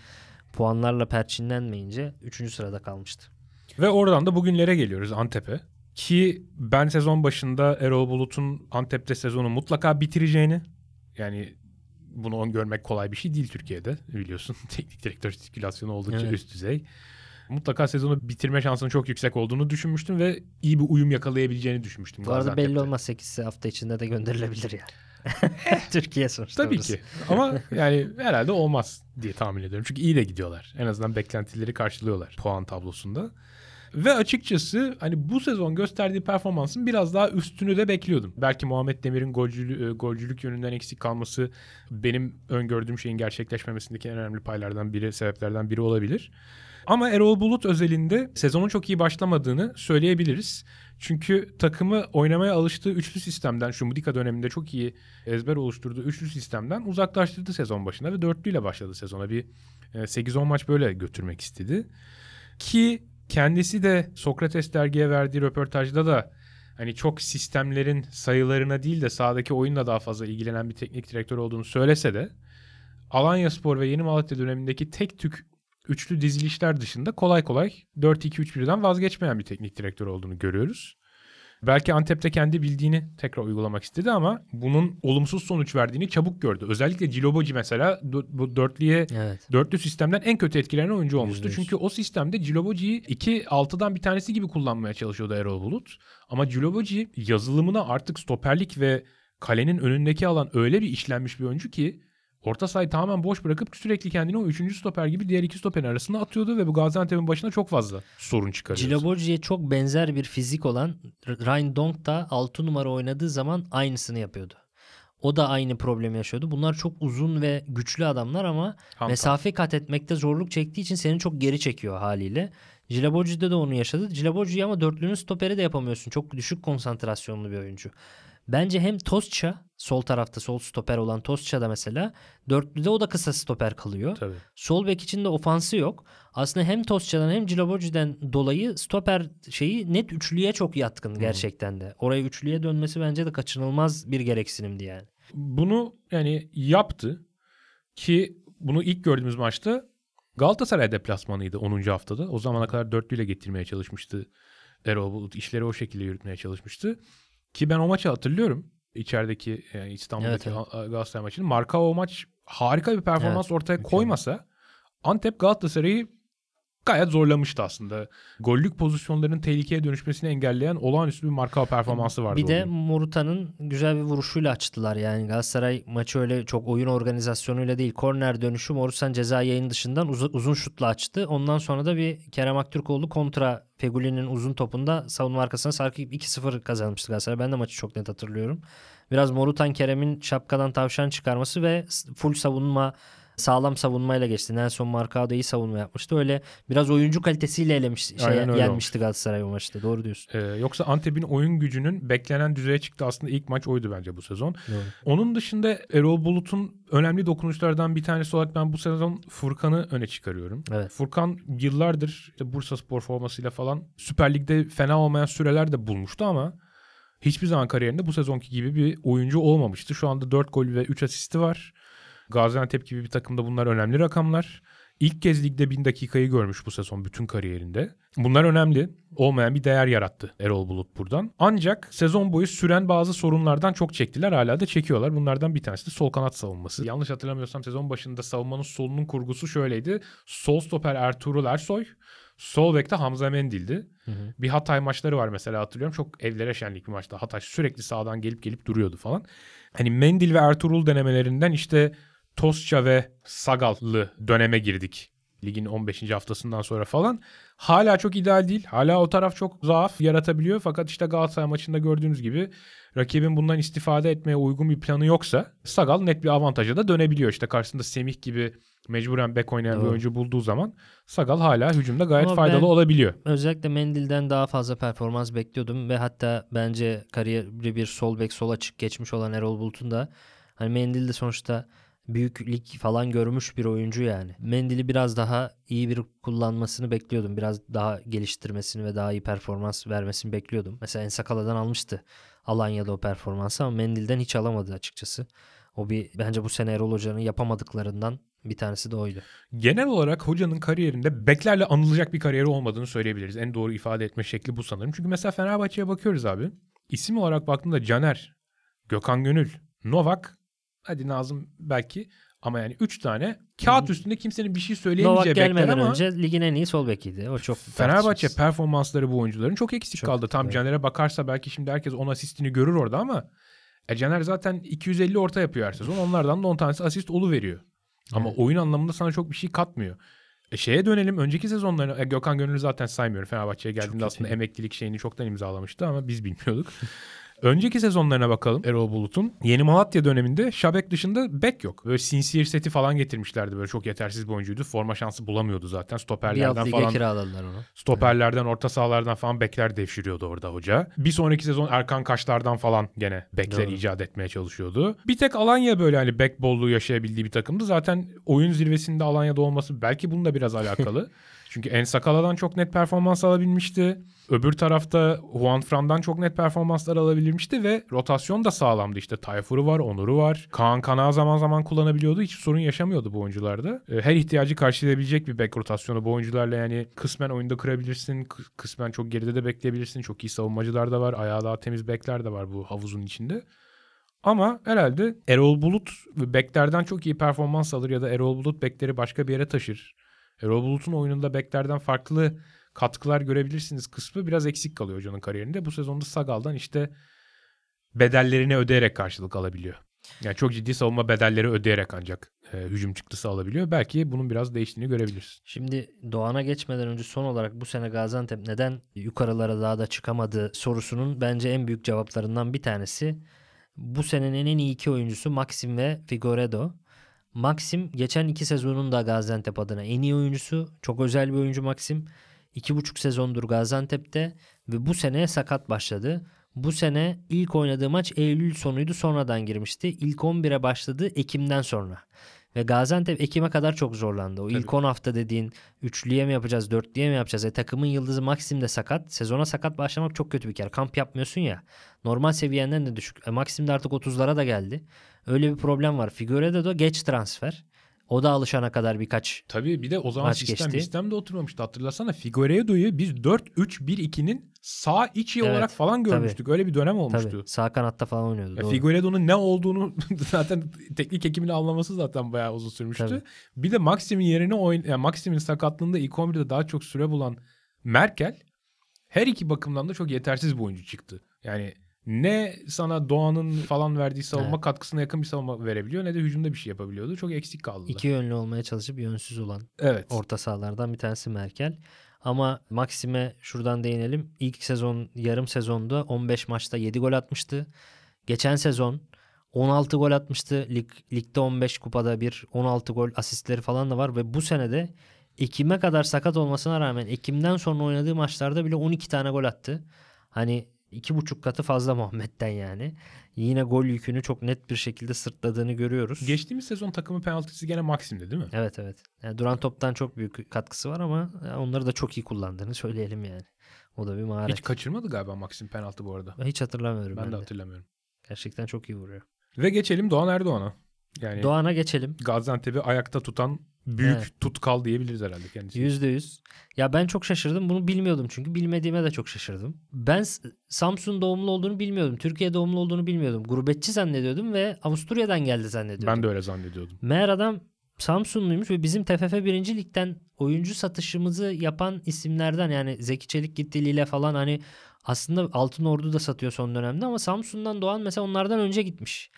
puanlarla perçinlenmeyince 3. sırada kalmıştı. Ve oradan da bugünlere geliyoruz Antep'e. Ki ben sezon başında Erol Bulut'un Antep'te sezonu mutlaka bitireceğini yani bunu görmek kolay bir şey değil Türkiye'de biliyorsun. Teknik direktör sirkülasyonu oldukça Evet. üst düzey. Mutlaka sezonu bitirme şansının çok yüksek olduğunu düşünmüştüm ve iyi bir uyum yakalayabileceğini düşünmüştüm. Bu arada belli olmaz 8 hafta içinde de gönderilebilir yani. Türkiye sonuçta Tabii burası. ki. Ama yani herhalde olmaz diye tahmin ediyorum. Çünkü iyi de gidiyorlar. En azından beklentileri karşılıyorlar puan tablosunda. Ve açıkçası hani bu sezon gösterdiği performansın biraz daha üstünü de bekliyordum. Belki Muhammed Demir'in golcülü, e, golcülük yönünden eksik kalması benim öngördüğüm şeyin gerçekleşmemesindeki en önemli paylardan biri, sebeplerden biri olabilir. Ama Erol Bulut özelinde sezonun çok iyi başlamadığını söyleyebiliriz. Çünkü takımı oynamaya alıştığı üçlü sistemden, şu Mudika döneminde çok iyi ezber oluşturduğu üçlü sistemden uzaklaştırdı sezon başında ve dörtlüyle başladı sezona. Bir e, 8-10 maç böyle götürmek istedi. Ki kendisi de Sokrates dergiye verdiği röportajda da hani çok sistemlerin sayılarına değil de sahadaki oyunla daha fazla ilgilenen bir teknik direktör olduğunu söylese de Alanya Spor ve Yeni Malatya dönemindeki tek tük üçlü dizilişler dışında kolay kolay 4-2-3-1'den vazgeçmeyen bir teknik direktör olduğunu görüyoruz. Belki Antep'te kendi bildiğini tekrar uygulamak istedi ama bunun olumsuz sonuç verdiğini çabuk gördü. Özellikle Ciloboci mesela bu dörtlüye Evet. dörtlü sistemden en kötü etkilenen oyuncu olmuştu. Yüzde yüz. Çünkü o sistemde Ciloboci'yi 2-6'dan bir tanesi gibi kullanmaya çalışıyordu Erol Bulut. Ama Ciloboci yazılımına artık stoperlik ve kalenin önündeki alan öyle bir işlenmiş bir oyuncu ki orta sahayı tamamen boş bırakıp sürekli kendini o üçüncü stoper gibi diğer iki stoperin arasına atıyordu ve bu Gaziantep'in başına çok fazla sorun çıkarıyordu. Ciloboji'ye çok benzer bir fizik olan Ryan Donk da 6 numara oynadığı zaman aynısını yapıyordu. O da aynı problemi yaşıyordu. Bunlar çok uzun ve güçlü adamlar ama Ham mesafe kat etmekte zorluk çektiği için seni çok geri çekiyor haliyle. Cilaboji'de de onu yaşadı. Cilaboji'yi ama dörtlünün stoperi de yapamıyorsun. Çok düşük konsantrasyonlu bir oyuncu. Bence hem Tosça sol tarafta sol stoper olan Tosça da mesela dörtlüde o da kısa stoper kalıyor. Tabii. Sol bek için de ofansı yok. Aslında hem Tosça'dan hem Cilaboji'den dolayı stoper şeyi net üçlüye çok yatkın gerçekten de. Oraya üçlüye dönmesi bence de kaçınılmaz bir gereksinimdi yani. Bunu yani yaptı ki bunu ilk gördüğümüz maçta Galatasaray deplasmanıydı 10. haftada. O zamana kadar dörtlüyle getirmeye çalışmıştı. Erol Bulut işleri o şekilde yürütmeye çalışmıştı. Ki ben o maçı hatırlıyorum. İçerideki yani İstanbul'daki Evet, Ga- Galatasaray maçını. Marka o maç harika bir performans Evet, ortaya mükemmel. koymasa Antep Galatasaray'ı gayet zorlamıştı aslında. Gollük pozisyonlarının tehlikeye dönüşmesini engelleyen olağanüstü bir marka performansı vardı. Bir de gün. Moruta'nın güzel bir vuruşuyla açtılar. Yani Galatasaray maçı öyle çok oyun organizasyonuyla değil. Korner dönüşü Morutan ceza yayın dışından uz- uzun şutla açtı. Ondan sonra da bir Kerem Aktürkoğlu kontra Feguli'nin uzun topunda savunma arkasına sarkıp 2-0 kazanmıştı Galatasaray. Ben de maçı çok net hatırlıyorum. Biraz Morutan Kerem'in şapkadan tavşan çıkarması ve full savunma sağlam savunmayla geçti. Nelson Marcao da iyi savunma yapmıştı. Öyle biraz oyuncu kalitesiyle elemiş, şey, yenmişti Galatasaray o maçta. Doğru diyorsun. Ee, yoksa Antep'in oyun gücünün beklenen düzeye çıktı aslında ilk maç oydu bence bu sezon. Doğru. Onun dışında Erol Bulut'un önemli dokunuşlardan bir tanesi olarak ben bu sezon Furkan'ı öne çıkarıyorum. Evet. Furkan yıllardır işte Bursa Spor formasıyla falan Süper Lig'de fena olmayan süreler de bulmuştu ama hiçbir zaman kariyerinde bu sezonki gibi bir oyuncu olmamıştı. Şu anda 4 gol ve 3 asisti var. Gaziantep gibi bir takımda bunlar önemli rakamlar. İlk kez ligde 1000 dakikayı görmüş bu sezon bütün kariyerinde. Bunlar önemli. Olmayan bir değer yarattı Erol Bulut buradan. Ancak sezon boyu süren bazı sorunlardan çok çektiler. Hala da çekiyorlar. Bunlardan bir tanesi de sol kanat savunması. Yanlış hatırlamıyorsam sezon başında savunmanın solunun kurgusu şöyleydi. Sol stoper Ertuğrul Ersoy, sol bekte Hamza Mendil'di. Hı hı. Bir Hatay maçları var mesela hatırlıyorum. Çok evlere şenlik bir maçta. Hatay sürekli sağdan gelip gelip duruyordu falan. Hani Mendil ve Ertuğrul denemelerinden işte Tosça ve Sagallı döneme girdik. Ligin 15. haftasından sonra falan. Hala çok ideal değil. Hala o taraf çok zaaf yaratabiliyor. Fakat işte Galatasaray maçında gördüğünüz gibi rakibin bundan istifade etmeye uygun bir planı yoksa Sagal net bir avantaja da dönebiliyor. İşte karşısında Semih gibi mecburen bek oynayan bir oyuncu bulduğu zaman Sagal hala hücumda gayet Ama faydalı olabiliyor. Özellikle Mendil'den daha fazla performans bekliyordum ve hatta bence kariyeri bir sol bek sol açık geçmiş olan Erol Bulut'un da hani Mendil de sonuçta büyük falan görmüş bir oyuncu yani. Mendil'i biraz daha iyi bir kullanmasını bekliyordum. Biraz daha geliştirmesini ve daha iyi performans vermesini bekliyordum. Mesela Ensakala'dan almıştı Alanya'da o performansı ama Mendil'den hiç alamadı açıkçası. O bir bence bu sene Erol Hoca'nın yapamadıklarından bir tanesi de oydu. Genel olarak hocanın kariyerinde beklerle anılacak bir kariyeri olmadığını söyleyebiliriz. En doğru ifade etme şekli bu sanırım. Çünkü mesela Fenerbahçe'ye bakıyoruz abi. İsim olarak baktığımda Caner, Gökhan Gönül, Novak, hadi Nazım belki ama yani 3 tane kağıt üstünde kimsenin bir şey Novak söyleyemeyeceği bekler gelmeden ama önce ligin en iyi sol bekiydi. O çok Fenerbahçe performansları bu oyuncuların çok eksik Çok, kaldı. Tam evet. Caner'e bakarsa belki şimdi herkes 10 asistini görür orada ama e, Caner zaten 250 orta yapıyor her sezon. Onlardan da 10 tanesi asist olu veriyor. Ama Evet. oyun anlamında sana çok bir şey katmıyor. E şeye dönelim. Önceki sezonlarını e, Gökhan Gönül'ü zaten saymıyorum. Fenerbahçe'ye geldiğinde Çok aslında kötü. emeklilik şeyini çoktan imzalamıştı ama biz bilmiyorduk. Önceki sezonlarına bakalım Erol Bulut'un. Yeni Malatya döneminde Şabek dışında bek yok. Böyle Sincere seti falan getirmişlerdi. Böyle çok yetersiz bir oyuncuydu. Forma şansı bulamıyordu zaten. Stoperlerden falan kiraladılar onu. Stoperlerden, orta sahalardan falan bekler devşiriyordu orada hoca. Bir sonraki sezon Erkan Kaşlar'dan falan gene bekler Doğru. icat etmeye çalışıyordu. Bir tek Alanya böyle hani bek bolluğu yaşayabildiği bir takımdı. Zaten oyun zirvesinde Alanya'da olması belki bununla biraz alakalı. Çünkü En Sakala'dan çok net performans alabilmişti. Öbür tarafta Juan Fran'dan çok net performanslar alabilmişti ve rotasyon da sağlamdı. İşte Tayfur'u var, Onur'u var. Kaan Kana zaman zaman kullanabiliyordu. Hiç sorun yaşamıyordu bu oyuncularda. E, Her ihtiyacı karşılayabilecek bir bek rotasyonu bu oyuncularla yani kısmen oyunda kırabilirsin. kı- Kısmen çok geride de bekleyebilirsin. Çok iyi savunmacılar da var. Ayağı daha temiz bekler de var bu havuzun içinde. Ama herhalde Erol Bulut beklerden çok iyi performans alır ya da Erol Bulut bekleri başka bir yere taşır. Erol Bulut'un oyununda beklerden farklı katkılar görebilirsiniz kısmı biraz eksik kalıyor hocanın kariyerinde. Bu sezonda Sagal'dan işte bedellerini ödeyerek karşılık alabiliyor. Yani çok ciddi savunma bedelleri ödeyerek ancak e, hücum çıktısı alabiliyor. Belki bunun biraz değiştiğini görebiliriz. Şimdi Doğan'a geçmeden önce son olarak bu sene Gaziantep neden yukarılara daha da çıkamadı sorusunun bence en büyük cevaplarından bir tanesi. Bu senenin en iyi iki oyuncusu Maxim ve Figueredo. Maxim geçen iki sezonun da Gaziantep adına en iyi oyuncusu. Çok özel bir oyuncu Maxim. İki buçuk sezondur Gaziantep'te ve bu sene sakat başladı. Bu sene ilk oynadığı maç Eylül sonuydu sonradan girmişti. İlk 11'e başladı Ekim'den sonra. Ve Gaziantep Ekim'e kadar çok zorlandı. O ilk Tabii. 10 hafta dediğin üçlüye mi yapacağız, dörtlüye mi yapacağız? E takımın yıldızı Maxim de sakat. Sezona sakat başlamak çok kötü bir kere. Kamp yapmıyorsun ya. Normal seviyenden de düşük. E Maxim de artık 30'lara da geldi. Öyle bir problem var. Figueredo da geç transfer. O da alışana kadar birkaç Tabii bir de o zaman Maç sistem geçti. sistem de oturmamıştı. Hatırlasana Figueiredo'yu biz 4-3-1-2'nin sağ içi Evet, olarak falan tabii. görmüştük. Öyle bir dönem olmuştu. tabii sağ kanatta falan oynuyordu. Ya. Figueiredo'nun ne olduğunu zaten teknik ekimin anlaması zaten bayağı uzun sürmüştü. Tabii. Bir de Maxim'in yerine oyun yani Maxim'in sakatlığında ilk 11'de daha çok süre bulan Merkel her iki bakımdan da çok yetersiz bir oyuncu çıktı. Yani ne sana Doğan'ın falan verdiği savunma Evet. katkısına yakın bir savunma verebiliyor ne de hücumda bir şey yapabiliyordu. Çok eksik kaldı. İki yönlü olmaya çalışıp yönsüz olan Evet. orta sahalardan bir tanesi Merkel. Ama Maxim'e şuradan değinelim. İlk sezon, yarım sezonda 15 maçta 7 gol atmıştı. Geçen sezon 16 gol atmıştı. Lig, ligde 15 kupada bir 16 gol asistleri falan da var ve bu senede Ekim'e kadar sakat olmasına rağmen Ekim'den sonra oynadığı maçlarda bile 12 tane gol attı. Hani iki buçuk katı fazla Muhammed'den yani. Yine gol yükünü çok net bir şekilde sırtladığını görüyoruz. Geçtiğimiz sezon takımın penaltısı gene Maxim'di değil mi? Evet evet. Yani duran toptan çok büyük katkısı var ama ya onları da çok iyi kullandığını söyleyelim yani. O da bir maharet. Hiç kaçırmadı galiba Maxim penaltı bu arada. Hiç hatırlamıyorum Ben ben, de de. hatırlamıyorum. Gerçekten çok iyi vuruyor. Ve geçelim Doğan Erdoğan'a. Yani Doğan'a geçelim. Gaziantep'i ayakta tutan büyük Evet. tutkal diyebiliriz herhalde kendisi. Yüzde yüz. Ya ben çok şaşırdım. Bunu bilmiyordum çünkü. Bilmediğime de çok şaşırdım. Ben Samsun doğumlu olduğunu bilmiyordum. Türkiye doğumlu olduğunu bilmiyordum. Gurbetçi zannediyordum ve Avusturya'dan geldi zannediyordum. Ben de öyle zannediyordum. Meğer adam Samsunluymuş ve bizim TFF 1. Lig'den oyuncu satışımızı yapan isimlerden yani Zeki Çelik gitti Lille falan hani aslında Altın Ordu da satıyor son dönemde ama Samsun'dan doğan mesela onlardan önce gitmiş.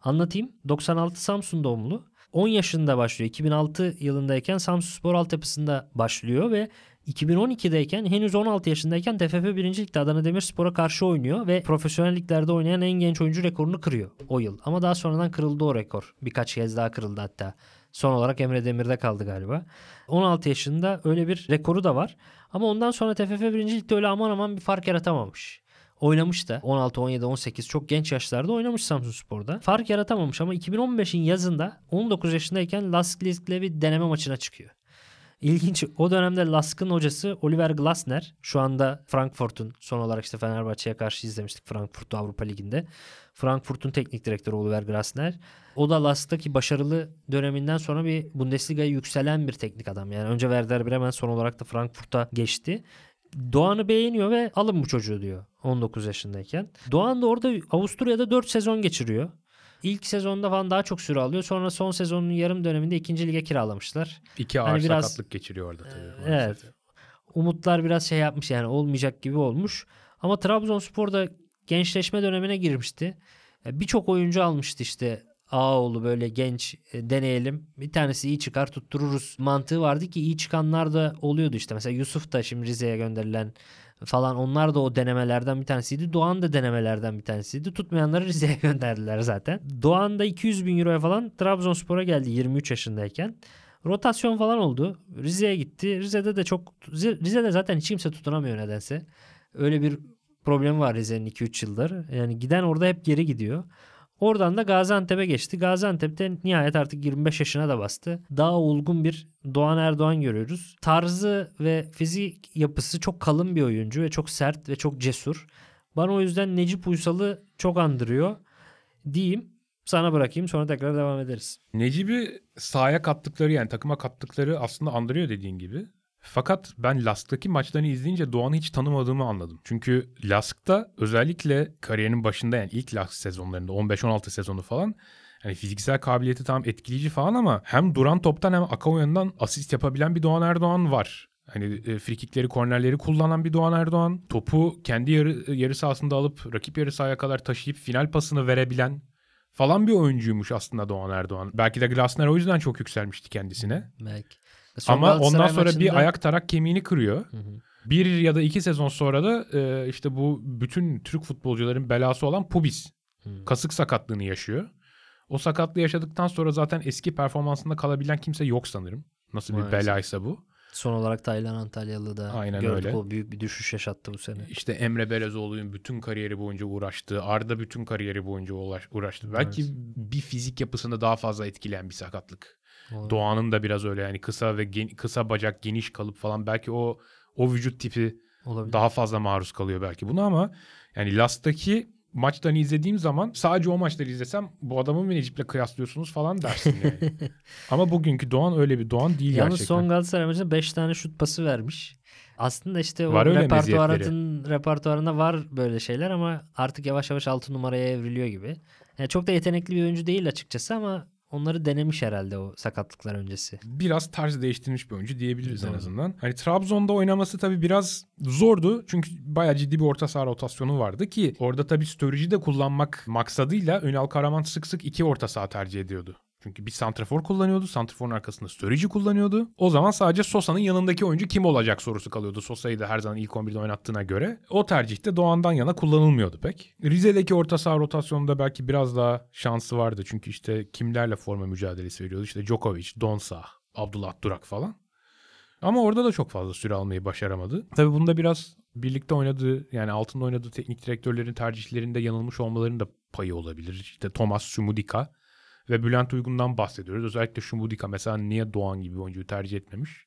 Anlatayım. 96 Samsun doğumlu. 10 yaşında başlıyor. 2006 yılındayken Samsunspor altyapısında başlıyor ve 2012'deyken henüz 16 yaşındayken TFF 1. Lig'de Adana Demirspor'a karşı oynuyor ve profesyonel liglerde oynayan en genç oyuncu rekorunu kırıyor o yıl. Ama daha sonradan kırıldı o rekor. Birkaç kez daha kırıldı hatta. Son olarak Emre Demir'de kaldı galiba. 16 yaşında öyle bir rekoru da var. Ama ondan sonra TFF 1. Lig'de öyle aman aman bir fark yaratamamış. Oynamış da 16, 17, 18 çok genç yaşlarda oynamış Samsunspor'da. Fark yaratamamış ama 2015'in yazında 19 yaşındayken Lask Lisk'le bir deneme maçına çıkıyor. İlginç. O dönemde Lask'ın hocası Oliver Glasner. Şu anda Frankfurt'un son olarak işte Fenerbahçe'ye karşı izlemiştik Frankfurt'u Avrupa Ligi'nde. Frankfurt'un teknik direktörü Oliver Glasner. O da Lask'taki başarılı döneminden sonra bir Bundesliga'ya yükselen bir teknik adam. Yani önce Werder Bremen son olarak da Frankfurt'a geçti. Doğan'ı beğeniyor ve alın bu çocuğu diyor 19 yaşındayken. Doğan da orada Avusturya'da 4 sezon geçiriyor. İlk sezonda falan daha çok süre alıyor. Sonra son sezonun yarım döneminde ikinci lige kiralamışlar. İki ağır Hani biraz- sakatlık geçiriyor orada tabii. Evet. maalesef. Umutlar biraz şey yapmış yani olmayacak gibi olmuş. Ama Trabzonspor da gençleşme dönemine girmişti. E, Birçok oyuncu almıştı işte Ağoğlu böyle genç e, deneyelim. Bir tanesi iyi çıkar tuttururuz mantığı vardı ki iyi çıkanlar da oluyordu işte. Mesela Yusuf da şimdi Rize'ye gönderilen falan onlar da o denemelerden bir tanesiydi. Doğan da denemelerden bir tanesiydi. Tutmayanları Rize'ye gönderdiler zaten. Doğan da 200 bin euroya falan Trabzonspor'a geldi 23 yaşındayken. Rotasyon falan oldu. Rize'ye gitti. Rize'de de çok Rize'de zaten hiç kimse tutunamıyor nedense. Öyle bir problemi var Rize'nin 2-3 yıldır. Yani giden orada hep geri gidiyor. Oradan da Gaziantep'e geçti. Gaziantep'te nihayet artık 25 yaşına da bastı. Daha olgun bir Doğan Erdoğan görüyoruz. Tarzı ve fizik yapısı çok kalın bir oyuncu ve çok sert ve çok cesur. Bana o yüzden Necip Uysal'ı çok andırıyor. Diyeyim sana bırakayım sonra tekrar devam ederiz. Necip'i sahaya kattıkları yani takıma kattıkları aslında andırıyor dediğin gibi. Fakat ben Lask'taki maçlarını izleyince Doğan'ı hiç tanımadığımı anladım. Çünkü Lask'ta özellikle kariyerinin başında yani ilk Lask sezonlarında 15-16 sezonu falan yani fiziksel kabiliyeti tam etkileyici falan ama hem duran toptan hem akan oyundan asist yapabilen bir Doğan Erdoğan var. Hani e, frikikleri, kornerleri kullanan bir Doğan Erdoğan. Topu kendi yarı, yarı sahasında alıp rakip yarı sahaya kadar taşıyıp final pasını verebilen falan bir oyuncuymuş aslında Doğan Erdoğan. Belki de Glasner o yüzden çok yükselmişti kendisine. Belki. Son Ama ondan sonra maçında... bir ayak tarak kemiğini kırıyor. Hı hı. Bir ya da iki sezon sonra da e, işte bu bütün Türk futbolcuların belası olan pubis. Hı. Kasık sakatlığını yaşıyor. O sakatlığı yaşadıktan sonra zaten eski performansında kalabilen kimse yok sanırım. Nasıl Maalesef. bir belaysa bu. Son olarak Taylan Antalyalı da Aynen gördük öyle. o büyük bir düşüş yaşattı bu sene. İşte Emre Belezoğlu'nun bütün kariyeri boyunca uğraştı. Arda bütün kariyeri boyunca uğraştı. Belki evet. bir fizik yapısını daha fazla etkileyen bir sakatlık. Olabilir. Doğan'ın da biraz öyle yani kısa ve gen, kısa bacak geniş kalıp falan belki o o vücut tipi Olabilir. daha fazla maruz kalıyor belki buna ama yani Last'taki maçlarını izlediğim zaman sadece o maçları izlesem bu adamı mı Necip'le kıyaslıyorsunuz falan dersin yani. ama bugünkü Doğan öyle bir Doğan değil Yalnız gerçekten. son Galatasaray maçında 5 tane şut pası vermiş. Aslında işte o var repertuarın repertuarında var böyle şeyler ama artık yavaş yavaş 6 numaraya evriliyor gibi. Yani çok da yetenekli bir oyuncu değil açıkçası ama onları denemiş herhalde o sakatlıklar öncesi. Biraz tarz değiştirmiş bir oyuncu diyebiliriz Doğru. en azından. Hani Trabzon'da oynaması tabii biraz zordu. Çünkü bayağı ciddi bir orta saha rotasyonu vardı ki orada tabii Sturridge'i de kullanmak maksadıyla Ünal Karaman sık sık iki orta saha tercih ediyordu. Çünkü bir santrafor kullanıyordu. Santraforun arkasında Sturridge'i kullanıyordu. O zaman sadece Sosa'nın yanındaki oyuncu kim olacak sorusu kalıyordu. Sosa'yı da her zaman ilk 11'de oynattığına göre. O tercihte Doğan'dan yana kullanılmıyordu pek. Rize'deki orta saha rotasyonunda belki biraz daha şansı vardı. Çünkü işte kimlerle forma mücadelesi veriyordu. İşte Djokovic, Donsa, Abdullah Durak falan. Ama orada da çok fazla süre almayı başaramadı. Tabii bunda biraz birlikte oynadığı yani altında oynadığı teknik direktörlerin tercihlerinde yanılmış olmalarının da payı olabilir. İşte Thomas Sumudika ve Bülent Uygun'dan bahsediyoruz. Özellikle Şumudika mesela niye Doğan gibi bir oyuncuyu tercih etmemiş?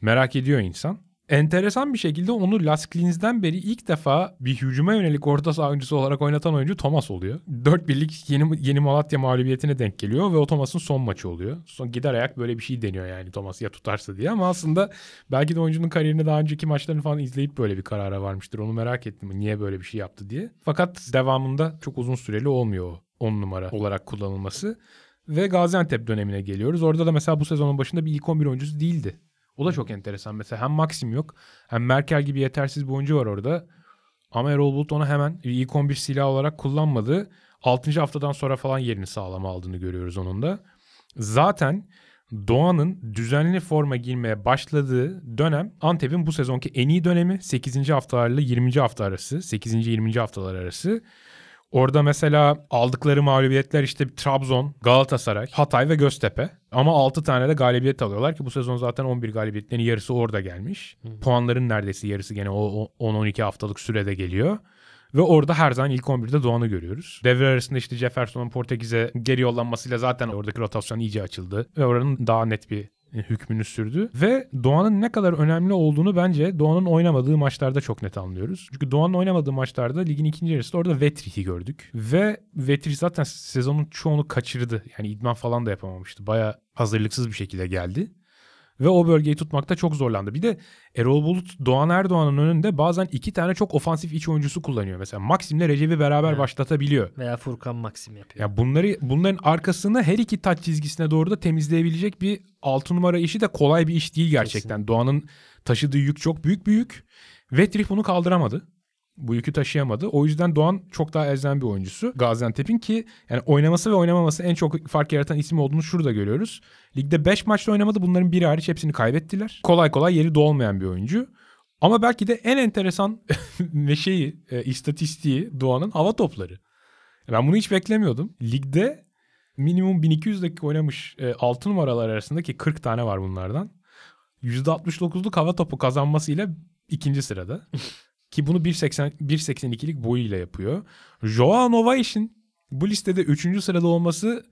Merak ediyor insan. Enteresan bir şekilde onu Las Klins'den beri ilk defa bir hücuma yönelik orta saha oyuncusu olarak oynatan oyuncu Thomas oluyor. 4 birlik yeni, yeni Malatya mağlubiyetine denk geliyor ve o Thomas'ın son maçı oluyor. Son gider ayak böyle bir şey deniyor yani Thomas ya tutarsa diye ama aslında belki de oyuncunun kariyerini daha önceki maçlarını falan izleyip böyle bir karara varmıştır. Onu merak ettim niye böyle bir şey yaptı diye. Fakat devamında çok uzun süreli olmuyor o 10 numara olarak kullanılması. Ve Gaziantep dönemine geliyoruz. Orada da mesela bu sezonun başında bir ilk 11 oyuncusu değildi. O da çok enteresan. Mesela hem Maxim yok hem Merkel gibi yetersiz bir oyuncu var orada. Ama Erol Bulut onu hemen ilk 11 silah olarak kullanmadı. 6. haftadan sonra falan yerini sağlama aldığını görüyoruz onun da. Zaten Doğan'ın düzenli forma girmeye başladığı dönem Antep'in bu sezonki en iyi dönemi 8. haftalarla 20. hafta arası. 8. 20. haftalar arası. Orada mesela aldıkları mağlubiyetler işte Trabzon, Galatasaray, Hatay ve Göztepe. Ama 6 tane de galibiyet alıyorlar ki bu sezon zaten 11 galibiyetlerin yarısı orada gelmiş. Hı. Puanların neredeyse yarısı gene o 10-12 haftalık sürede geliyor. Ve orada her zaman ilk 11'de Doğan'ı görüyoruz. Devre arasında işte Jefferson'un Portekiz'e geri yollanmasıyla zaten oradaki rotasyon iyice açıldı. Ve oranın daha net bir hükmünü sürdü. Ve Doğan'ın ne kadar önemli olduğunu bence Doğan'ın oynamadığı maçlarda çok net anlıyoruz. Çünkü Doğan'ın oynamadığı maçlarda ligin ikinci yarısında orada Vetrich'i gördük. Ve Vetrich zaten sezonun çoğunu kaçırdı. Yani idman falan da yapamamıştı. Baya hazırlıksız bir şekilde geldi. Ve o bölgeyi tutmakta çok zorlandı. Bir de Erol Bulut Doğan Erdoğan'ın önünde bazen iki tane çok ofansif iç oyuncusu kullanıyor. Mesela Maxim'le Recep'i beraber evet. başlatabiliyor. Veya Furkan Maxim yapıyor. Ya bunları bunların arkasını her iki taç çizgisine doğru da temizleyebilecek bir altı numara işi de kolay bir iş değil gerçekten. Kesin. Doğan'ın taşıdığı yük çok büyük büyük. Vetrich bunu kaldıramadı. Bu yükü taşıyamadı. O yüzden Doğan çok daha elzem bir oyuncusu. Gaziantep'in ki yani oynaması ve oynamaması en çok fark yaratan isim olduğunu şurada görüyoruz. Ligde 5 maçta oynamadı. Bunların biri hariç hepsini kaybettiler. Kolay kolay yeri dolmayan bir oyuncu. Ama belki de en enteresan ve şeyi, e, istatistiği Doğan'ın hava topları. Ben bunu hiç beklemiyordum. Ligde minimum 1200 dakika oynamış e, 6 numaralar arasında ki 40 tane var bunlardan. %69'luk hava topu kazanmasıyla ikinci sırada. Ki bunu 1.80 1.82'lik boyuyla yapıyor. Joao Novaes'in bu listede 3. sırada olması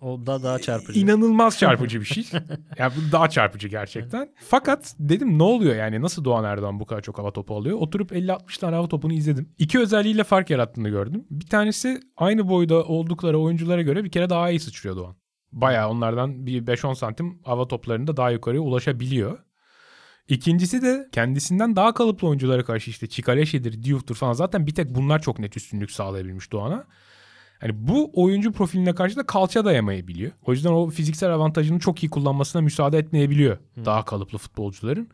O da daha çarpıcı. İnanılmaz çarpıcı bir şey. yani bu daha çarpıcı gerçekten. Fakat dedim ne oluyor yani nasıl Doğan Erdoğan bu kadar çok hava topu alıyor? Oturup 50-60 tane hava topunu izledim. İki özelliğiyle fark yarattığını gördüm. Bir tanesi aynı boyda oldukları oyunculara göre bir kere daha iyi sıçrıyor Doğan. Bayağı onlardan bir 5-10 santim hava toplarında daha yukarıya ulaşabiliyor. İkincisi de kendisinden daha kalıplı oyunculara karşı işte Çikaleşi'dir, Diouf'tur falan zaten bir tek bunlar çok net üstünlük sağlayabilmiş Doğan'a. Hani bu oyuncu profiline karşı da kalça dayamayabiliyor. O yüzden o fiziksel avantajını çok iyi kullanmasına müsaade etmeyebiliyor daha kalıplı futbolcuların.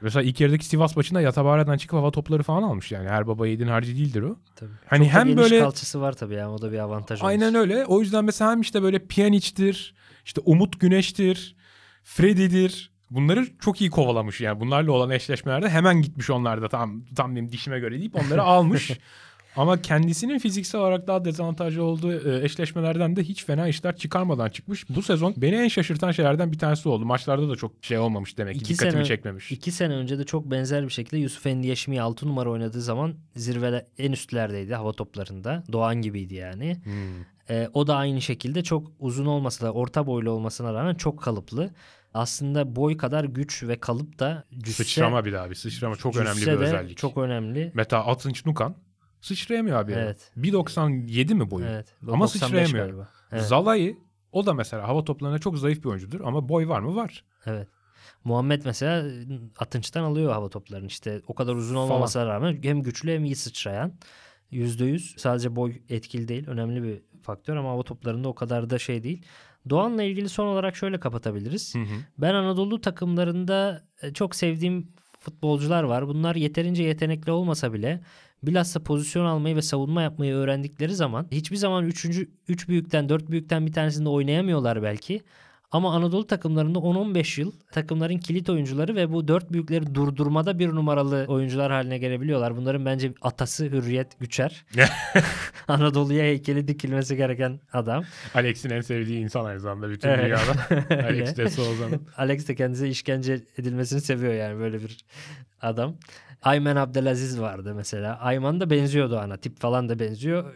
Mesela ilk yarıdaki Sivas maçında Yatabara'dan çıkıp hava topları falan almış yani. Her baba yiğidin harcı değildir o. Tabii. Hani Çok hem böyle kalçası var tabii yani o da bir avantaj aynen öyle. O yüzden mesela hem işte böyle Pjanic'tir, işte Umut Güneş'tir, Freddy'dir. Bunları çok iyi kovalamış yani. Bunlarla olan eşleşmelerde hemen gitmiş onlar da tam tam benim dişime göre deyip onları almış. Ama kendisinin fiziksel olarak daha dezavantajlı olduğu e, eşleşmelerden de hiç fena işler çıkarmadan çıkmış. Bu sezon beni en şaşırtan şeylerden bir tanesi oldu. Maçlarda da çok şey olmamış demek ki. İki dikkatimi sene- çekmemiş. İki sene önce de çok benzer bir şekilde Yusuf Endiyeşmi 6 numara oynadığı zaman zirvede en üstlerdeydi hava toplarında. Doğan gibiydi yani. Hmm. Ee, o da aynı şekilde çok uzun olmasa da orta boylu olmasına rağmen çok kalıplı. Aslında boy kadar güç ve kalıp da cüsse, Sıçrama bir daha bir sıçrama çok önemli bir özellik. Çok önemli. Mesela Atınç Nukan sıçrayamıyor abi. Evet. 1.97 mi boyu? Evet. Ama 95 sıçrayamıyor. galiba. Evet. Zalai o da mesela hava toplarına çok zayıf bir oyuncudur ama boy var mı? Var. Evet. Muhammed mesela Atınç'tan alıyor hava toplarını işte o kadar uzun olmamasına rağmen hem güçlü hem iyi sıçrayan. %100 sadece boy etkili değil önemli bir faktör ama hava toplarında o kadar da şey değil. Doğan'la ilgili son olarak şöyle kapatabiliriz. Ben Anadolu takımlarında e, çok sevdiğim futbolcular var. Bunlar yeterince yetenekli olmasa bile bilhassa pozisyon almayı ve savunma yapmayı öğrendikleri zaman hiçbir zaman 3. 3 büyükten 4 büyükten bir tanesinde oynayamıyorlar belki. Ama Anadolu takımlarında 10-15 yıl takımların kilit oyuncuları ve bu dört büyükleri durdurmada bir numaralı oyuncular haline gelebiliyorlar. Bunların bence atası Hürriyet Güçer. Anadolu'ya heykeli dikilmesi gereken adam. Alex'in en sevdiği insan aynı zamanda bütün Evet. dünyada. Alex de Souza'nın. Alex de kendisi işkence edilmesini seviyor yani böyle bir adam. Ayman Abdelaziz vardı mesela. Ayman da benziyor Doğan'a. Tip falan da benziyor.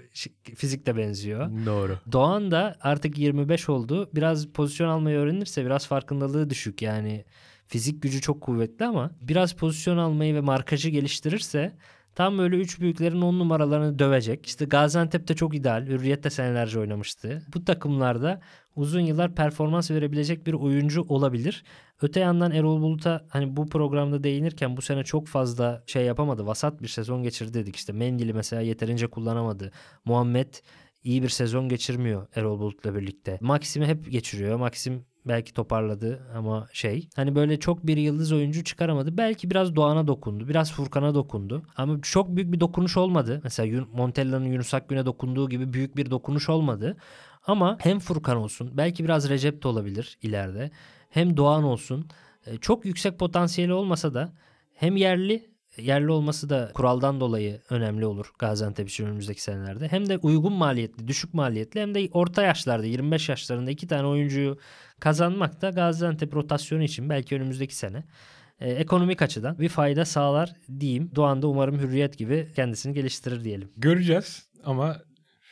Fizik de benziyor. Doğru. Doğan da artık 25 oldu. Biraz pozisyon almayı öğrenirse biraz farkındalığı düşük yani. Fizik gücü çok kuvvetli ama biraz pozisyon almayı ve markajı geliştirirse tam böyle üç büyüklerin on numaralarını dövecek. İşte Gaziantep'te çok ideal. Hürriyet'te senelerce oynamıştı. Bu takımlarda uzun yıllar performans verebilecek bir oyuncu olabilir. Öte yandan Erol Bulut'a hani bu programda değinirken bu sene çok fazla şey yapamadı. Vasat bir sezon geçirdi dedik. İşte Mendili mesela yeterince kullanamadı. Muhammed iyi bir sezon geçirmiyor Erol Bulut'la birlikte. Maxim'i hep geçiriyor. Maxim belki toparladı ama şey hani böyle çok bir yıldız oyuncu çıkaramadı. Belki biraz Doğan'a dokundu. Biraz Furkan'a dokundu. Ama çok büyük bir dokunuş olmadı. Mesela Montella'nın Yunus Akgün'e dokunduğu gibi büyük bir dokunuş olmadı. Ama hem Furkan olsun belki biraz Recep de olabilir ileride. Hem Doğan olsun. e, Çok yüksek potansiyeli olmasa da hem yerli yerli olması da kuraldan dolayı önemli olur Gaziantep için önümüzdeki senelerde. Hem de uygun maliyetli, düşük maliyetli hem de orta yaşlarda 25 yaşlarında iki tane oyuncuyu kazanmak da Gaziantep rotasyonu için belki önümüzdeki sene e, ekonomik açıdan bir fayda sağlar diyeyim. Doğan da umarım hürriyet gibi kendisini geliştirir diyelim. Göreceğiz ama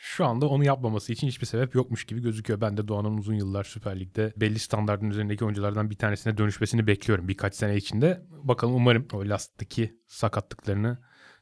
şu anda onu yapmaması için hiçbir sebep yokmuş gibi gözüküyor. Ben de Doğan'ın uzun yıllar Süper Lig'de belli standartın üzerindeki oyunculardan bir tanesine dönüşmesini bekliyorum birkaç sene içinde. Bakalım umarım o lasttaki sakatlıklarını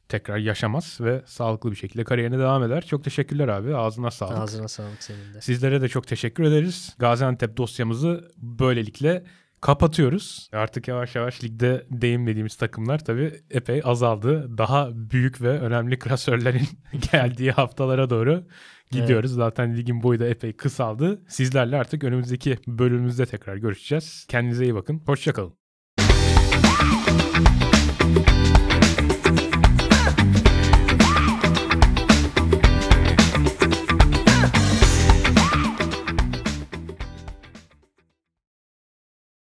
tekrar yaşamaz ve sağlıklı bir şekilde kariyerine devam eder. Çok teşekkürler abi. Ağzına sağlık. Ağzına sağlık senin de. Sizlere de çok teşekkür ederiz. Gaziantep dosyamızı böylelikle kapatıyoruz. Artık yavaş yavaş ligde değinmediğimiz takımlar tabii epey azaldı. Daha büyük ve önemli klasörlerin geldiği haftalara doğru gidiyoruz. Zaten ligin boyu da epey kısaldı. Sizlerle artık önümüzdeki bölümümüzde tekrar görüşeceğiz. Kendinize iyi bakın. Hoşçakalın.